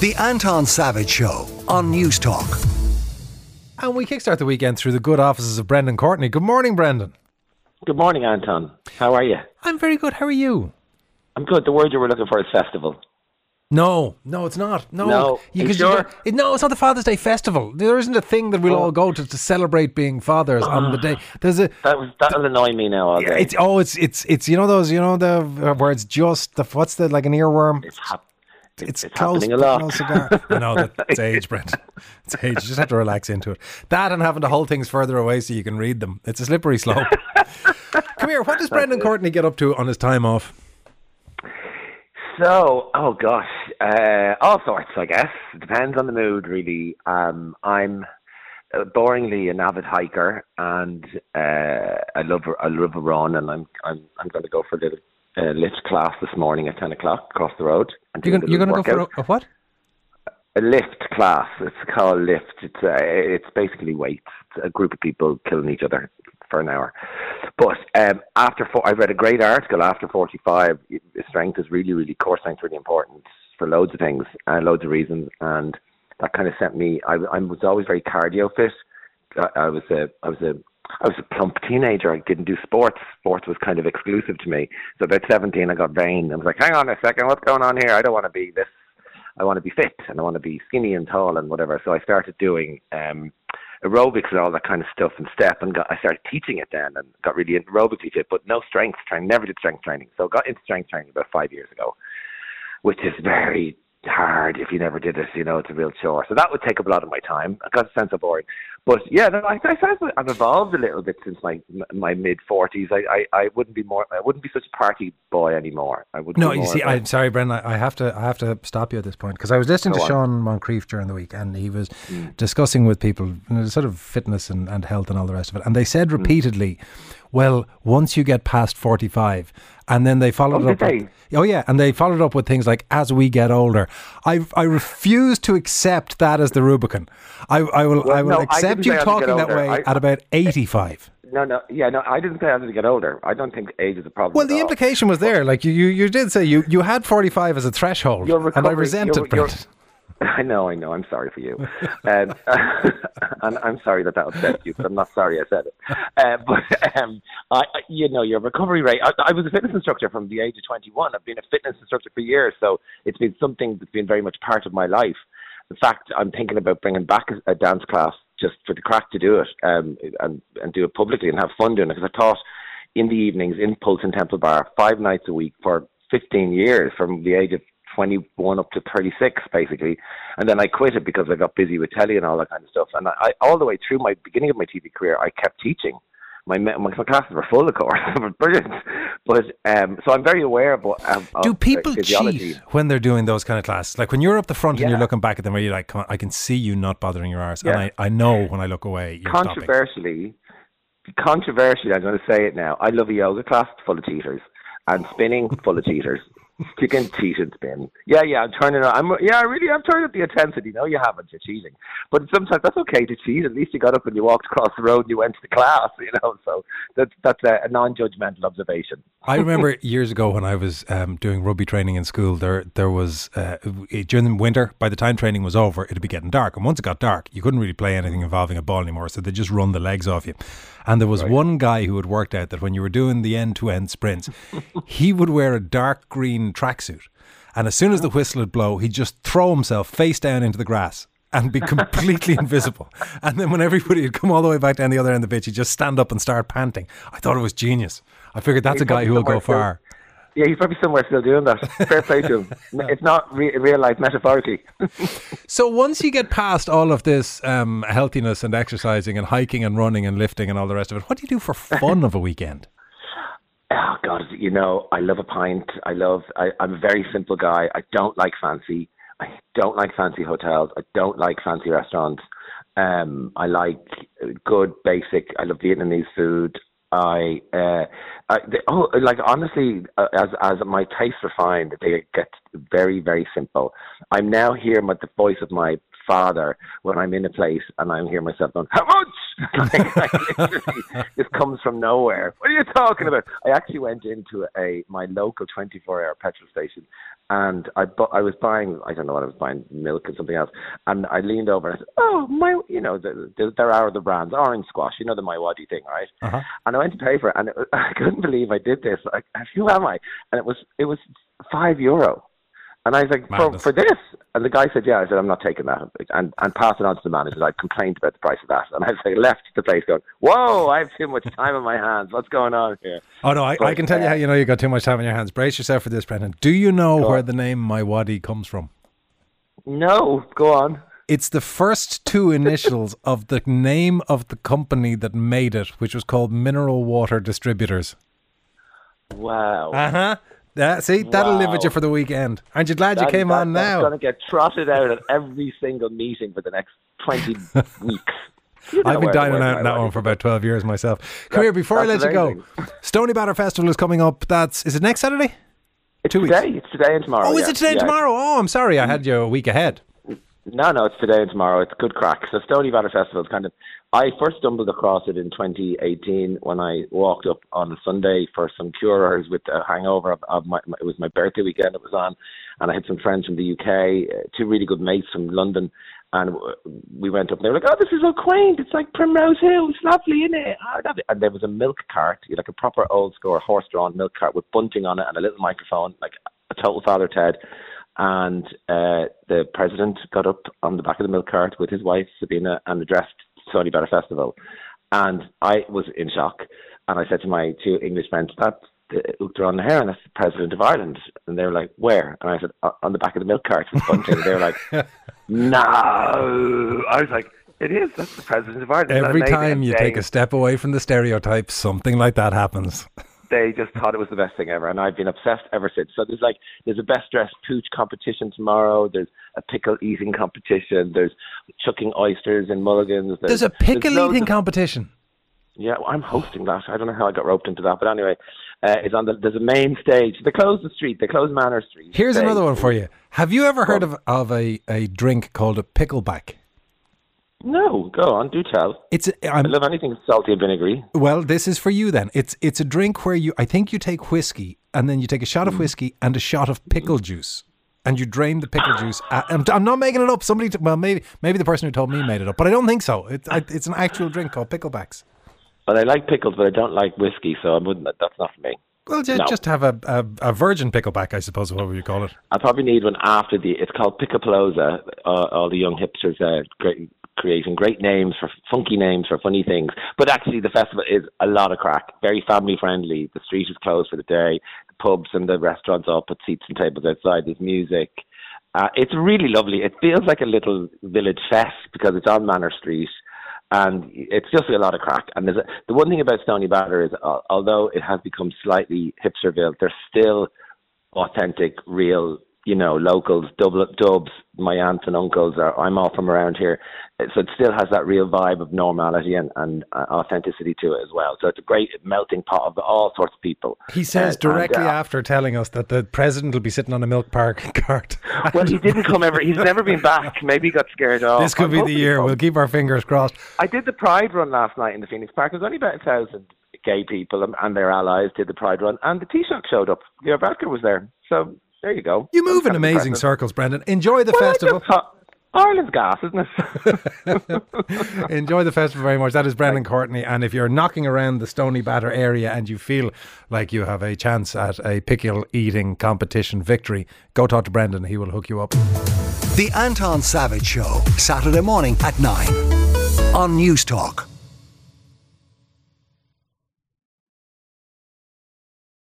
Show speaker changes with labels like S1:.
S1: The Anton Savage Show on Newstalk.
S2: And we kickstart the weekend through the good offices of Brendan Courtney. Good morning, Brendan.
S3: Good morning, Anton. How are you?
S2: I'm very good. How are you?
S3: I'm good. The word you were looking for is festival.
S2: No, no, it's not. No,
S3: No.
S2: You-
S3: You
S2: 'cause
S3: sure?
S2: it- no, it's not the Father's Day festival. There isn't a thing that we'll all go to to celebrate being fathers on the day. There's a.
S3: That was that'll annoy me now all day.
S2: It's oh, it's it's it's you know those you know the uh, where it's just the what's the like an earworm.
S3: It's hap-
S2: It's,
S3: it's
S2: close,
S3: happening a lot.
S2: close cigar. I know that it's age, Brent. It's age. You just have to relax into it. That and having to hold things further away so you can read them. It's a slippery slope. Come here. What does Brendan Courtney get up to on his time off?
S3: So, oh gosh, uh, all sorts, I guess. It depends on the mood, really. Um, I'm uh, boringly an avid hiker, and uh, I love I love a run, and I'm I'm I'm going to go for a little uh, lift class this morning at ten o'clock across the road. And
S2: You're going, you're
S3: little
S2: going to go for a, a what?
S3: a lift class. It's called lift. It's uh, it's basically weights. It's a group of people killing each other for an hour. But um, after four, I read a great article. After forty five, strength is really, really core strength really important for loads of things and loads of reasons. And that kind of sent me. I, I was always very cardio fit. I, I was a I was a I was a plump teenager. I didn't do sports. Sports was kind of exclusive to me. So about 17, I got vain. I was like, hang on a second, what's going on here? I don't want to be this. I want to be fit and I want to be skinny and tall and whatever. So I started doing um, aerobics and all that kind of stuff and step and got, I started teaching it then and got really into aerobically fit, but no strength training. Never did strength training. So got into strength training about five years ago, which is very hard if you never did this, You know, it's a real chore. So that would take up a lot of my time. I got a sense of boring. But yeah, no, I, I find I've evolved a little bit since my my mid forties. I, I I wouldn't be more. I wouldn't be such a party boy anymore. I would.
S2: No, you see, I'm sorry, Brendan. I I have to, I have to stop you at this point because I was listening
S3: Go
S2: to
S3: on.
S2: Sean Moncrieff during the week, and he was mm. discussing with people you know, sort of fitness and, and health and all the rest of it, and they said mm. repeatedly, "Well, once you get past 45," and then they followed
S3: Oh,
S2: up. With, oh yeah, and they followed up with things like, "As we get older," I I refuse to accept that as the Rubicon. I I will
S3: Well,
S2: I will
S3: no,
S2: accept you
S3: say as we
S2: talking that way
S3: I-
S2: at about 85.
S3: No, no, yeah, no. I didn't say I had to get older. I don't think age is a problem.
S2: Well, the implication was there. Like you, you, you did say you, you had 45 as a threshold, and I resent it.
S3: I know, I know. I'm sorry for you, and I'm sorry that that upset you. But I'm not sorry I said it. Uh, but um, I, I, you know, your recovery rate. I, I was a fitness instructor from the age of 21. I've been a fitness instructor for years, so it's been something that's been very much part of my life. In fact, I'm thinking about bringing back a, a dance class just for the crack to do it um, and and do it publicly and have fun doing it. Because I taught in the evenings in Pulse and Temple Bar five nights a week for 15 years, from the age of 21 up to 36, basically. And then I quit it because I got busy with telly and all that kind of stuff. And I, I all the way through my beginning of my TV career, I kept teaching. My my, my classes were full, of course, they were brilliant. But um, so I'm very aware of, of
S2: Do people cheat when they're doing those kind of classes? Like when you're up the front and you're looking back at them, where you're like, Come on, I can see you not bothering your arse,
S3: Yeah.
S2: and I, I know when I look away, you're stopping.
S3: controversially, controversially, I'm going to say it now. I love a yoga class full of cheaters and spinning full of cheaters. You can cheat and spin. Yeah, yeah, I'm turning. I'm yeah, I really I'm turning up the intensity. No, you haven't. You're cheating. But sometimes that's okay to cheat. At least you got up and you walked across the road and you went to the class. You know, so that's that's a, non-judgmental observation.
S2: I remember years ago when I was um, doing rugby training in school. There, there was uh, during the winter. By the time training was over, it'd be getting dark, and once it got dark, you couldn't really play anything involving a ball anymore. So they just run the legs off you. And there was one guy who had worked out that when you were doing the end-to-end sprints, he would wear a dark green tracksuit, and as soon as the whistle would blow, he'd just throw himself face down into the grass. And be completely invisible. And then when everybody had come all the way back down the other end of the pitch, he'd just stand up and start panting. I thought it was genius. I figured that's a guy who will go far.
S3: Yeah, he's probably somewhere still doing that. Fair play to him. It's not re- real life, metaphorically.
S2: So once you get past all of this um, healthiness and exercising and hiking and running and lifting and all the rest of it, what do you do for fun of a weekend?
S3: Oh God, you know, I love a pint. I love. I, I'm a very simple guy. I don't like fancy. I don't like fancy hotels. I don't like fancy restaurants. Um, I like good basic. I love Vietnamese food. I, uh, I the, oh, like honestly, uh, as as my tastes refined, they get very very simple. I'm now hearing with the voice of my father when I'm in a place and I'm hearing myself going, "How much?" like, like, literally, this comes from nowhere. What are you talking about? I actually went into a my local 24-hour petrol station, and I bu- I was buying I don't know what I was buying milk and something else, and I leaned over and I said, "Oh my, you know, the, the, there are the brands, Orange Squash, you know the MiWadi thing, right?"
S2: Uh-huh.
S3: And I went to pay for it, and it, was- I couldn't believe I did this. Like, who am I? And it was it was five euro. And I was like, for, for this? And the guy said, yeah. I said, I'm not taking that. And, and passed it on to the manager. I complained about the price of that. And I was like, left the place going, whoa, I have too much time on my hands. What's going on here?
S2: Oh no, I, I can tell you
S3: uh,
S2: how you know you got too much time on your hands. Brace yourself for this, Brendan. Do you know where
S3: on.
S2: the name MiWadi comes from?
S3: No, go on.
S2: It's the first two initials of the name of the company that made it, which was called Mineral Water Distributors.
S3: Wow.
S2: Uh huh. Yeah, see, that'll live with you for the weekend. Aren't you glad you came
S3: that-
S2: on
S3: That's
S2: now?
S3: going to get trotted out at every single meeting for the next 20 weeks. You know
S2: I've been dining out on that one for about 12 years myself. Come
S3: That-
S2: here, before I let you go. Stoneybatter Festival is coming up. That's, is it next Saturday?
S3: It's
S2: two weeks.
S3: today. It's today and tomorrow.
S2: Oh, is
S3: yeah.
S2: it today and tomorrow? Oh, I'm sorry. I mm-hmm. had you a week ahead.
S3: No, no, it's today and tomorrow. It's good crack. So Stoneybatter Festival is kind of. I first stumbled across it in 2018 when I walked up on a Sunday for some curers with a hangover of, of my, my. It was my birthday weekend. It was on, and I had some friends from the UK, uh, two really good mates from London, and we went up. and They were like, "Oh, this is so quaint. It's like Primrose Hill. It's lovely, isn't it?" I love it. And there was a milk cart, like a proper old school horse-drawn milk cart with bunting on it and a little microphone, like a total Father Ted and uh, the president got up on the back of the milk cart with his wife Sabina and addressed Stoneybatter Festival, and I was in shock. And I said to my two English friends, "That's the Uachtarán na hÉireann, that's the president of Ireland." And they were like, "Where?" And I said, "Uh, "On the back of the milk cart with bunting." they were like, "No!" I was like, "It is. That's the president of Ireland."
S2: Every time you take a step away from the stereotype, something like that happens.
S3: they just thought it was the best thing ever, and I've been obsessed ever since. So there's like there's a best dressed pooch competition tomorrow. There's a pickle eating competition. There's chucking oysters and mulligans.
S2: There's a pickle
S3: loads
S2: eating competition.
S3: yeah, well, I'm hosting that. I don't know how I got roped into that, but anyway, uh, it's on the. There's a main stage. They close the street. They close Manor Street.
S2: Here's
S3: They-
S2: another one for you. Have you ever heard of, of a, a drink called a pickleback?
S3: No, go on, do tell.
S2: It's a,
S3: I love anything salty and vinegary.
S2: well, this is for you then. It's it's a drink where you I think you take whiskey and then you take a shot
S3: Mm.
S2: of whiskey and a shot of pickle juice. And you drain the pickle juice. At, I'm, I'm not making it up. Somebody, t- well, maybe maybe the person who told me made it up, but I don't think so. It's I, it's an actual drink called picklebacks.
S3: But I like pickles, but I don't like whiskey, so I wouldn't. That's not for me.
S2: Well, ju-
S3: No.
S2: just have a, a, a virgin pickleback, I suppose. What would you call it?
S3: I probably need one after the. It's called Pickapalooza. Uh, all the young hipsters uh, great, creating great names for funky names for funny things. But actually, the festival is a lot of crack. Very family friendly. The street is closed for the day. The pubs and the restaurants all put seats and tables outside. There's music. Uh, it's really lovely. It feels like a little village fest because it's on Manor Street. And it's just a lot of crack. And there's a, the one thing about Stoneybatter is, uh, although it has become slightly hipsterville, there's still authentic, real, you know, locals, dub, dubs. My aunts and uncles are. I'm all from around here, so it still has that real vibe of normality and, and uh, authenticity to it as well. So it's a great melting pot of all sorts of people.
S2: He says
S3: And-
S2: directly
S3: and, uh,
S2: after telling us that the president will be sitting on a milk park cart.
S3: Well, he didn't come ever. He's never been back. Maybe he got scared off.
S2: this could
S3: I'm
S2: be the year. We'll keep our fingers crossed.
S3: I did the Pride run last night in the Phoenix Park. There's only about a thousand gay people and, and their allies did the Pride run, and the Taoiseach showed up. Leo Varadkar was there. So there you go.
S2: You move in amazing
S3: impressive.
S2: circles, Brendan. Enjoy the
S3: Well,
S2: festival.
S3: Ireland's gas, isn't it?
S2: Enjoy the festival very much. That is Brendan Courtney. And if you're knocking around the Stoneybatter area and you feel like you have a chance at a pickle eating competition victory, go talk to Brendan. He will hook you up.
S1: The Anton Savage Show, Saturday morning at 9 on Newstalk.